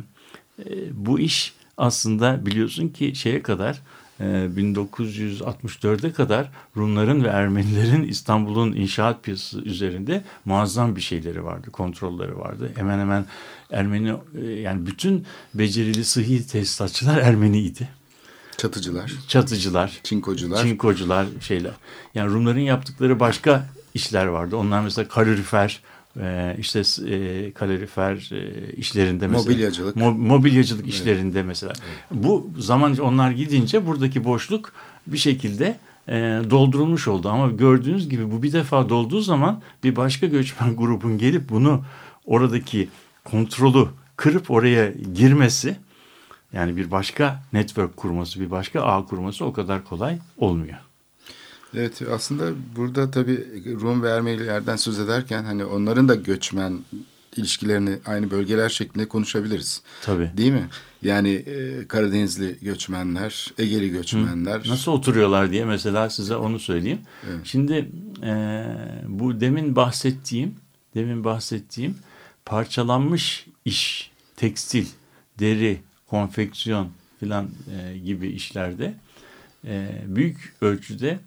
bu iş aslında biliyorsun ki şeye kadar e, 1964'e kadar Rumların ve Ermenilerin İstanbul'un inşaat piyasası üzerinde muazzam bir şeyleri vardı, kontrolleri vardı. Hemen hemen Ermeni e, yani bütün becerili sıhhi tesisatçılar Ermeniydi. Çatıcılar, Çatıcılar, çinkocular. çinkocular şeyler. Yani Rumların yaptıkları başka işler vardı. Onlar mesela kalorifer, e, işte e, kalorifer e, işlerinde mesela. Mobilyacılık. Mo- mobilyacılık işlerinde mesela. Bu zaman onlar gidince buradaki boşluk bir şekilde e, doldurulmuş oldu. Ama gördüğünüz gibi bu bir defa dolduğu zaman bir başka göçmen grubun gelip bunu oradaki kontrolü kırıp oraya girmesi Yani bir başka network kurması, bir başka ağ kurması o kadar kolay olmuyor. Evet aslında burada tabii Rum ve Ermenilerden söz ederken hani onların da göçmen ilişkilerini aynı bölgeler şeklinde konuşabiliriz. Tabii. Değil mi? Yani e, Karadenizli göçmenler, Egeli göçmenler. Nasıl oturuyorlar diye mesela size onu söyleyeyim. Evet. Şimdi e, bu demin bahsettiğim, demin bahsettiğim parçalanmış iş, tekstil, deri, konfeksiyon filan e, gibi işlerde e, büyük ölçüde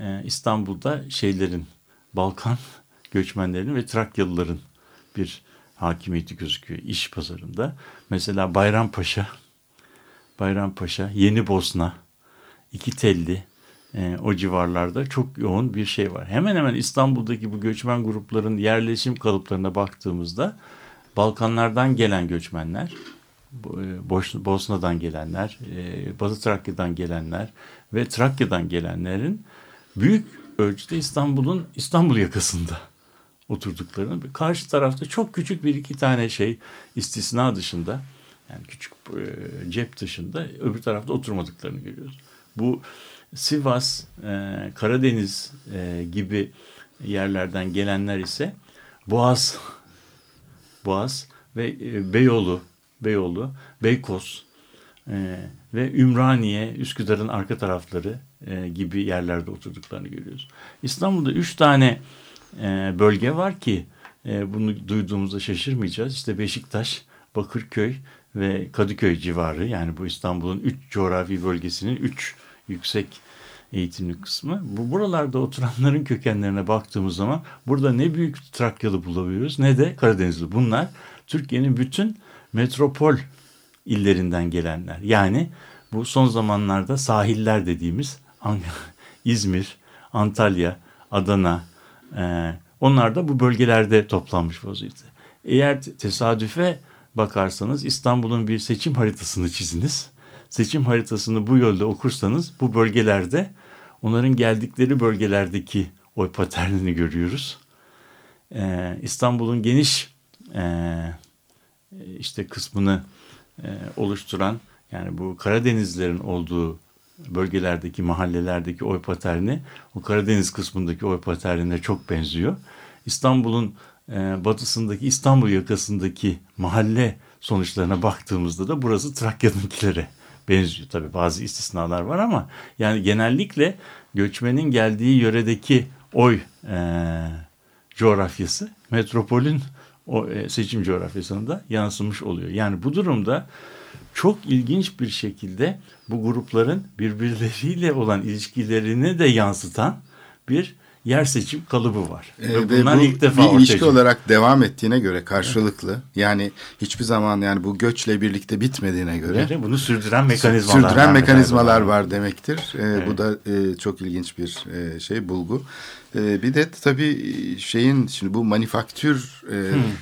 e, İstanbul'da şeylerin, Balkan göçmenlerinin ve Trakyalıların bir hakimiyeti gözüküyor iş pazarında. Mesela Bayrampaşa, Bayrampaşa, Yeni Bosna, İki Telli e, o civarlarda çok yoğun bir şey var. Hemen hemen İstanbul'daki bu göçmen grupların yerleşim kalıplarına baktığımızda Balkanlardan gelen göçmenler, Bosna'dan gelenler, e, Batı Trakya'dan gelenler ve Trakya'dan gelenlerin büyük ölçüde İstanbul'un İstanbul yakasında oturduklarını karşı tarafta çok küçük bir iki tane şey istisna dışında yani küçük e, cep dışında öbür tarafta oturmadıklarını görüyoruz. Bu Sivas, e, Karadeniz e, gibi yerlerden gelenler ise Boğaz, Boğaz ve e, Beyoğlu, Beyoğlu, Beykoz e, ve Ümraniye, Üsküdar'ın arka tarafları e, gibi yerlerde oturduklarını görüyoruz. İstanbul'da üç tane e, bölge var ki e, bunu duyduğumuzda şaşırmayacağız. İşte Beşiktaş, Bakırköy ve Kadıköy civarı yani bu İstanbul'un üç coğrafi bölgesinin üç yüksek eğitimli kısmı. Bu buralarda oturanların kökenlerine baktığımız zaman burada ne büyük Trakyalı bulabiliyoruz ne de Karadenizli. Bunlar Türkiye'nin bütün metropol illerinden gelenler. Yani bu son zamanlarda sahiller dediğimiz İzmir, Antalya, Adana, e, onlar da bu bölgelerde toplanmış vaziyette. Eğer te- tesadüfe bakarsanız İstanbul'un bir seçim haritasını çiziniz. Seçim haritasını bu yolda okursanız bu bölgelerde onların geldikleri bölgelerdeki oy paternini görüyoruz. Ee, İstanbul'un geniş e, işte kısmını e, oluşturan yani bu Karadenizlerin olduğu bölgelerdeki mahallelerdeki oy paterni o Karadeniz kısmındaki oy paternine çok benziyor. İstanbul'un e, batısındaki İstanbul yakasındaki mahalle sonuçlarına baktığımızda da burası Trakya'dakilere benziyor. Tabii bazı istisnalar var ama yani genellikle göçmenin geldiği yöredeki oy e, coğrafyası metropolün o e, seçim coğrafyasına da yansımış oluyor. Yani bu durumda çok ilginç bir şekilde bu grupların birbirleriyle olan ilişkilerini de yansıtan bir yer seçim kalıbı var. Ee, Ve ve bunlar bu ilk defa bir ortaya ilişki olarak devam ettiğine göre karşılıklı yani hiçbir zaman yani bu göçle birlikte bitmediğine göre Göre bunu sürdüren mekanizmalar sürdüren var. mekanizmalar var demektir. Ee, Evet. Bu da e, çok ilginç bir e, şey bulgu. E, bir de tabii şeyin şimdi bu manifaktür e,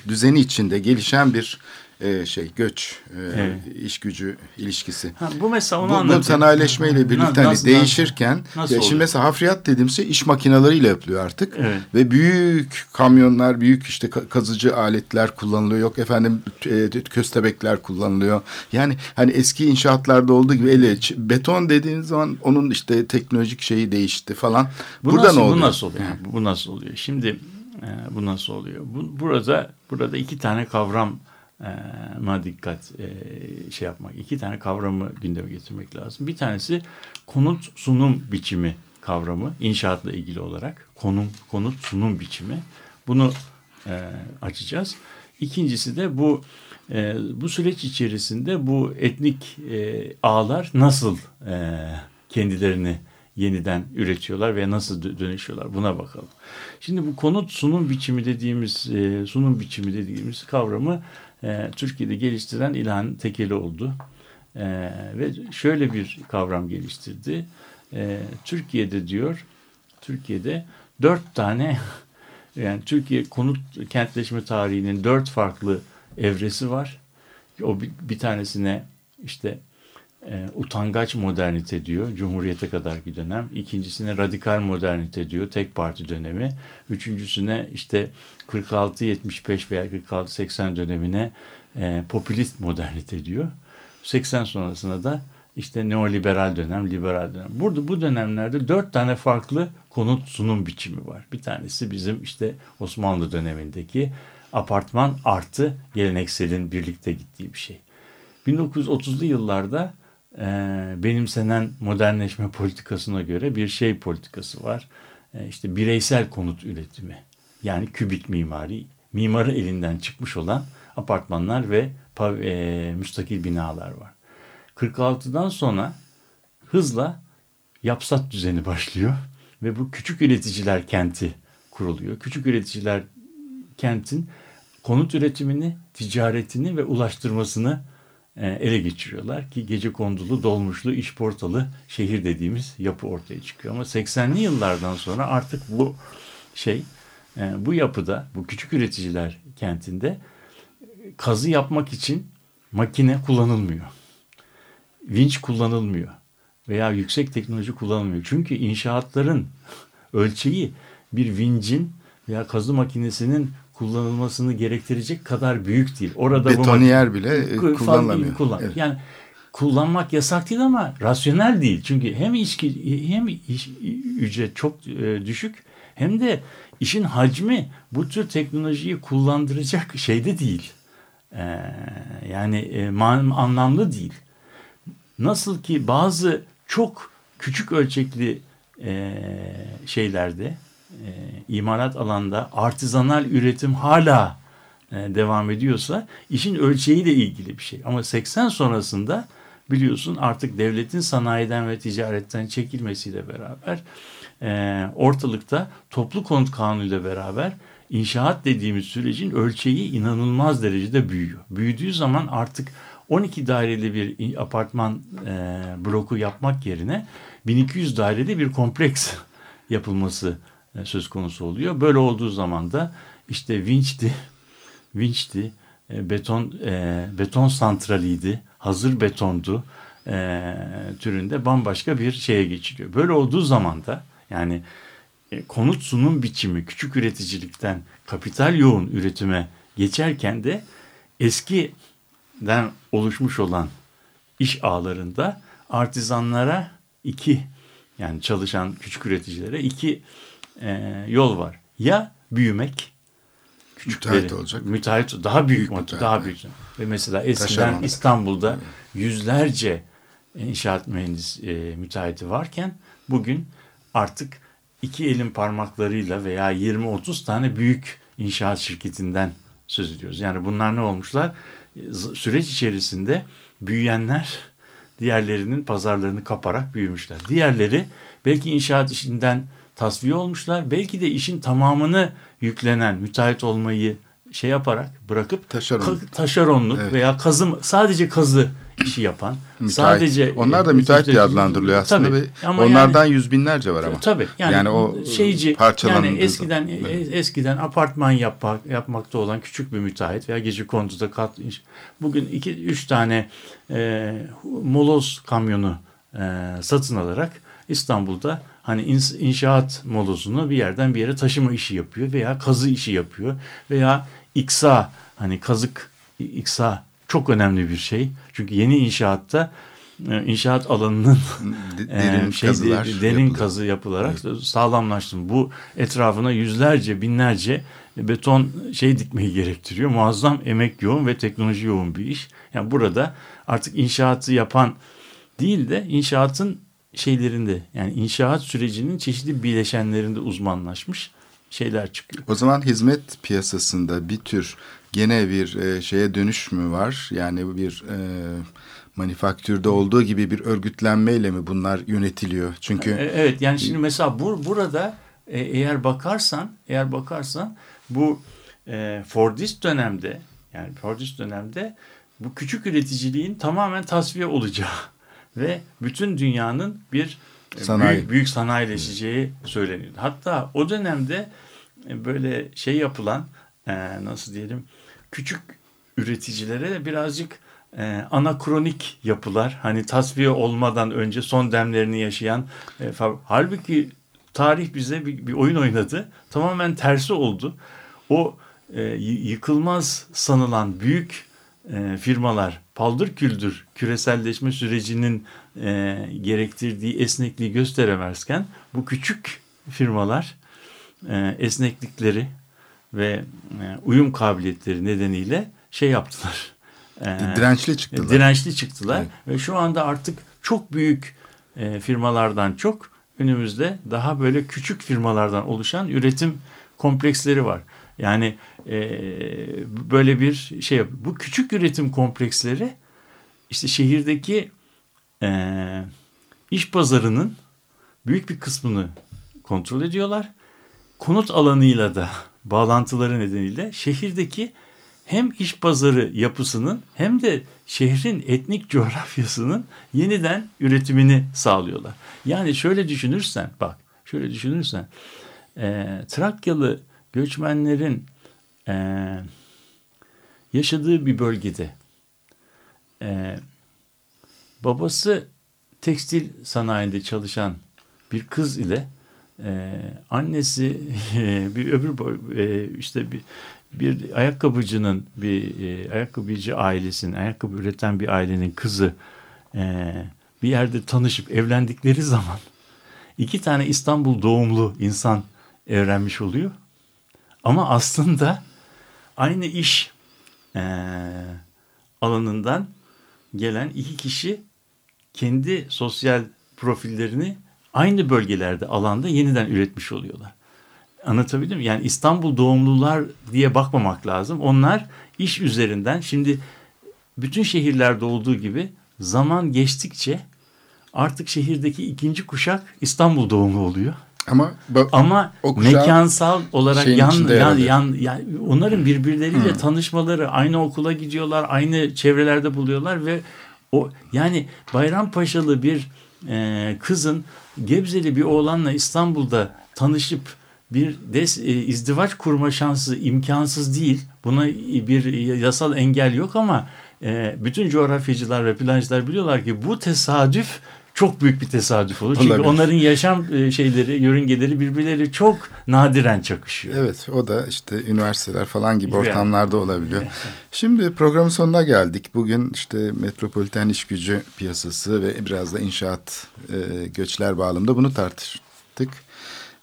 düzeni içinde gelişen bir e, şey göç e, Evet. iş gücü ilişkisi. Ha, bu mesela onu Bu, bu sanayileşmeyle Na- birlikte hani değişirken nasıl ya şimdi oluyor? mesela hafriyat dediğimiz şey iş makineleriyle yapılıyor artık Evet. ve büyük kamyonlar büyük işte ka- kazıcı aletler kullanılıyor yok efendim e, köstebekler kullanılıyor yani hani eski inşaatlarda olduğu gibi ele beton dediğiniz zaman onun işte teknolojik şeyi değişti falan Bu burada nasıl, ne oluyor? Bu nasıl oluyor? Bu- Bu nasıl oluyor? Şimdi e, bu nasıl oluyor? Bu, burada burada iki tane kavram ma dikkat şey yapmak. iki tane kavramı gündeme getirmek lazım. Bir tanesi konut sunum biçimi kavramı inşaatla ilgili olarak konum konut sunum biçimi. Bunu açacağız. İkincisi de bu bu süreç içerisinde bu etnik ağlar nasıl kendilerini yeniden üretiyorlar ve nasıl dö- dönüşüyorlar buna bakalım. Şimdi bu konut sunum biçimi dediğimiz e, sunum biçimi dediğimiz kavramı e, Türkiye'de geliştiren İlhan Tekeli oldu. E, ve şöyle bir kavram geliştirdi. Türkiye'de diyor Türkiye'de dört tane yani Türkiye konut kentleşme tarihinin dört farklı evresi var. O bir, bir tanesine işte e, utangaç modernite diyor. Cumhuriyete kadarki dönem. İkincisine radikal modernite diyor. Tek parti dönemi. Üçüncüsüne işte 46-75 veya 46-80 dönemine e, popülist modernite diyor. 80 sonrasında da işte neoliberal dönem, liberal dönem. Burada bu dönemlerde dört tane farklı konut sunum biçimi var. Bir tanesi bizim işte Osmanlı dönemindeki apartman artı gelenekselin birlikte gittiği bir şey. 1930'lu yıllarda e, benimsenen modernleşme politikasına göre bir şey politikası var. E, işte bireysel konut üretimi. Yani kübik mimari, mimarı elinden çıkmış olan apartmanlar ve e, müstakil binalar var. 46'dan sonra hızla yapsat düzeni başlıyor ve bu küçük üreticiler kenti kuruluyor. Küçük üreticiler kentin konut üretimini, ticaretini ve ulaştırmasını ele geçiriyorlar ki gece kondulu, dolmuşlu, iş portalı şehir dediğimiz yapı ortaya çıkıyor. Ama 80'li yıllardan sonra artık bu şey, e, bu yapıda, bu küçük üreticiler kentinde kazı yapmak için makine kullanılmıyor. Vinç kullanılmıyor veya yüksek teknoloji kullanılmıyor. Çünkü inşaatların ölçeği bir vincin veya kazı makinesinin kullanılmasını gerektirecek kadar büyük değil. Orada Betoniyer bu bile e, kullanılamıyor. Kullan. Evet. Yani kullanmak yasak değil ama rasyonel değil. Çünkü hem içki hem iş, ücret çok e, düşük hem de işin hacmi bu tür teknolojiyi kullandıracak şeyde değil. Ee, yani e, man, anlamlı değil. Nasıl ki bazı çok küçük ölçekli e, şeylerde e, imalat alanda artizanal üretim hala e, devam ediyorsa işin ölçeğiyle ilgili bir şey. Ama 80 sonrasında biliyorsun artık devletin sanayiden ve ticaretten çekilmesiyle beraber e, ortalıkta toplu konut kanunuyla beraber inşaat dediğimiz sürecin ölçeği inanılmaz derecede büyüyor. Büyüdüğü zaman artık 12 daireli bir apartman e, bloku yapmak yerine 1200 daireli bir kompleks yapılması söz konusu oluyor. Böyle olduğu zaman da işte vinçti, vinçti, e, beton e, beton santraliydi, hazır betondu e, türünde bambaşka bir şeye geçiliyor. Böyle olduğu zaman da yani e, konut sunum biçimi küçük üreticilikten kapital yoğun üretime geçerken de eskiden oluşmuş olan iş ağlarında artizanlara iki yani çalışan küçük üreticilere iki e, yol var. Ya büyümek küçükleri, müteahhit olacak. Müteahhit daha büyük, büyük müteahhit, daha büyük. Ve mesela eskiden İstanbul'da yüzlerce inşaat mühendis e, müteahhiti varken bugün artık iki elin parmaklarıyla veya 20-30 tane büyük inşaat şirketinden söz ediyoruz. Yani bunlar ne olmuşlar? Süreç içerisinde büyüyenler diğerlerinin pazarlarını kaparak büyümüşler. Diğerleri belki inşaat işinden tasfiye olmuşlar. Belki de işin tamamını yüklenen müteahhit olmayı şey yaparak bırakıp Taşeron. taşeronluk evet. veya kazım sadece kazı işi yapan müteahhit. sadece onlar da müteahhit diye adlandırılıyor aslında tabii, ve ama onlardan yani, yüz binlerce var ama. Tabii. Yani, yani o şeyci yani eskiden evet. eskiden apartman yapmak yapmakta olan küçük bir müteahhit veya gece konduda kat bugün iki üç tane e, moloz kamyonu e, satın alarak İstanbul'da hani inşaat molozunu bir yerden bir yere taşıma işi yapıyor veya kazı işi yapıyor veya iksa hani kazık iksa çok önemli bir şey. Çünkü yeni inşaatta e, inşaat alanının e, derin, şey, kazılar derin yapılır. kazı yapılarak evet. sağlamlaştım. Bu etrafına yüzlerce binlerce beton şey dikmeyi gerektiriyor. Muazzam emek yoğun ve teknoloji yoğun bir iş. Yani burada artık inşaatı yapan değil de inşaatın şeylerinde yani inşaat sürecinin çeşitli bileşenlerinde uzmanlaşmış şeyler çıkıyor. O zaman hizmet piyasasında bir tür gene bir e, şeye dönüş mü var? Yani bir e, manifaktürde olduğu gibi bir örgütlenmeyle mi bunlar yönetiliyor? Çünkü e, evet yani şimdi mesela bur burada e, eğer bakarsan eğer bakarsan bu e, Fordist dönemde yani Fordist dönemde bu küçük üreticiliğin tamamen tasfiye olacağı ve bütün dünyanın bir e, Sanayi. büyük, büyük sanayileşeceği söyleniyor. Hatta o dönemde e, böyle şey yapılan e, nasıl diyelim küçük üreticilere birazcık anakronik yapılar hani tasfiye olmadan önce son demlerini yaşayan halbuki tarih bize bir, bir oyun oynadı tamamen tersi oldu o yıkılmaz sanılan büyük e, firmalar paldır küldür küreselleşme sürecinin e, gerektirdiği esnekliği gösteremezken bu küçük firmalar e, esneklikleri ve e, uyum kabiliyetleri nedeniyle şey yaptılar. E, Dirençli çıktılar. Dirençli çıktılar Evet. ve şu anda artık çok büyük e, firmalardan çok önümüzde daha böyle küçük firmalardan oluşan üretim kompleksleri var. Yani e, böyle bir şey yap- bu küçük üretim kompleksleri işte şehirdeki e, iş pazarının büyük bir kısmını kontrol ediyorlar. Konut alanıyla da bağlantıları nedeniyle şehirdeki hem iş pazarı yapısının hem de şehrin etnik coğrafyasının yeniden üretimini sağlıyorlar. Yani şöyle düşünürsen bak şöyle düşünürsen e, Trakyalı göçmenlerin e, yaşadığı bir bölgede e, babası tekstil sanayinde çalışan bir kız ile e, annesi bir öbür e, işte bir bir ayakkabıcının bir e, ayakkabıcı ailesinin ayakkabı üreten bir ailenin kızı e, bir yerde tanışıp evlendikleri zaman iki tane İstanbul doğumlu insan evlenmiş oluyor. Ama aslında aynı iş e, alanından gelen iki kişi kendi sosyal profillerini aynı bölgelerde alanda yeniden üretmiş oluyorlar. Anlatabildim mi? Yani İstanbul doğumlular diye bakmamak lazım. Onlar iş üzerinden şimdi bütün şehirlerde olduğu gibi zaman geçtikçe artık şehirdeki ikinci kuşak İstanbul doğumlu oluyor. Ama Ama mekansal olarak yan, yan, yan, yan- onların birbirleriyle tanışmaları, aynı okula gidiyorlar, aynı çevrelerde buluyorlar ve o yani Bayrampaşalı bir e, kızın Gebzeli bir oğlanla İstanbul'da tanışıp bir des, e, izdivaç kurma şansı imkansız değil. Buna bir yasal engel yok ama e, bütün coğrafyacılar ve plancılar biliyorlar ki bu tesadüf çok büyük bir tesadüf olur. Çünkü Olabilir. onların yaşam e, şeyleri, yörüngeleri birbirleri çok nadiren çakışıyor. Evet o da işte üniversiteler falan gibi ortamlarda olabiliyor. Şimdi programın sonuna geldik. Bugün işte metropoliten iş gücü piyasası ve biraz da inşaat e, göçler bağlamında bunu tartıştık.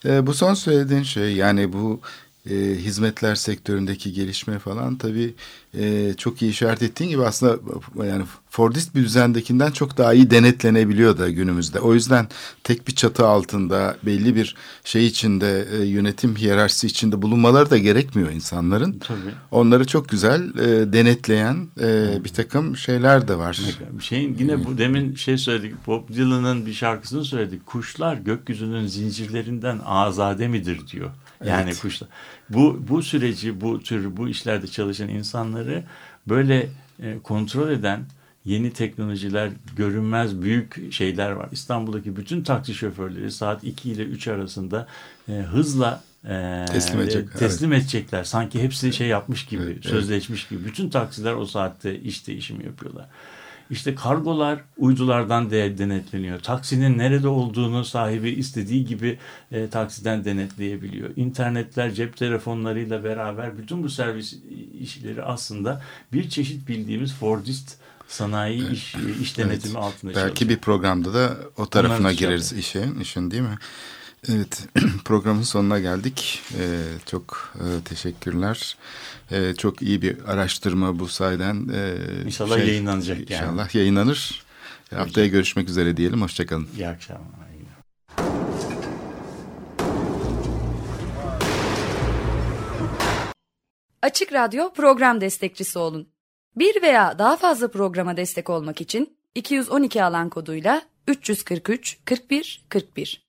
E, bu son söylediğin şey yani bu e, hizmetler sektöründeki gelişme falan tabii e, çok iyi işaret ettiğin gibi aslında yani Fordist bir düzendekinden çok daha iyi denetlenebiliyor da günümüzde. O yüzden tek bir çatı altında belli bir şey içinde e, yönetim hiyerarşisi içinde bulunmaları da gerekmiyor insanların. Tabii. Onları çok güzel e, denetleyen e, bir takım şeyler de var. Şeyin yine bu demin şey söyledik. Bob Dylan'ın bir şarkısını söyledik. Kuşlar gökyüzünün zincirlerinden azade midir diyor. Yani Evet. kuşlar. Bu bu süreci bu tür bu işlerde çalışan insanları böyle e, kontrol eden yeni teknolojiler, görünmez büyük şeyler var. İstanbul'daki bütün taksi şoförleri saat 2 ile 3 arasında e, hızla e, Teslim edecek, teslim edecekler. Sanki hepsi şey yapmış gibi, Evet, evet. sözleşmiş gibi. Bütün taksiler o saatte iş değişimi yapıyorlar. İşte kargolar uydulardan de denetleniyor. Taksinin nerede olduğunu sahibi istediği gibi e, taksiden denetleyebiliyor. İnternetler, cep telefonlarıyla beraber bütün bu servis işleri aslında bir çeşit bildiğimiz Fordist sanayi iş, iş denetimi altında Belki çalışıyor. bir programda da o tarafına Onların gireriz dışarıda. işin, işin değil mi? Evet, programın sonuna geldik. Ee, çok e, teşekkürler. Ee, çok iyi bir araştırma bu sayeden. Ee, İnşallah yayınlanacak yani. İnşallah yayınlanır. Haftaya görüşmek üzere diyelim. Hoşçakalın. İyi akşamlar. Açık Radyo program destekçisi olun. Bir veya daha fazla programa destek olmak için 212 alan koduyla 343 41 41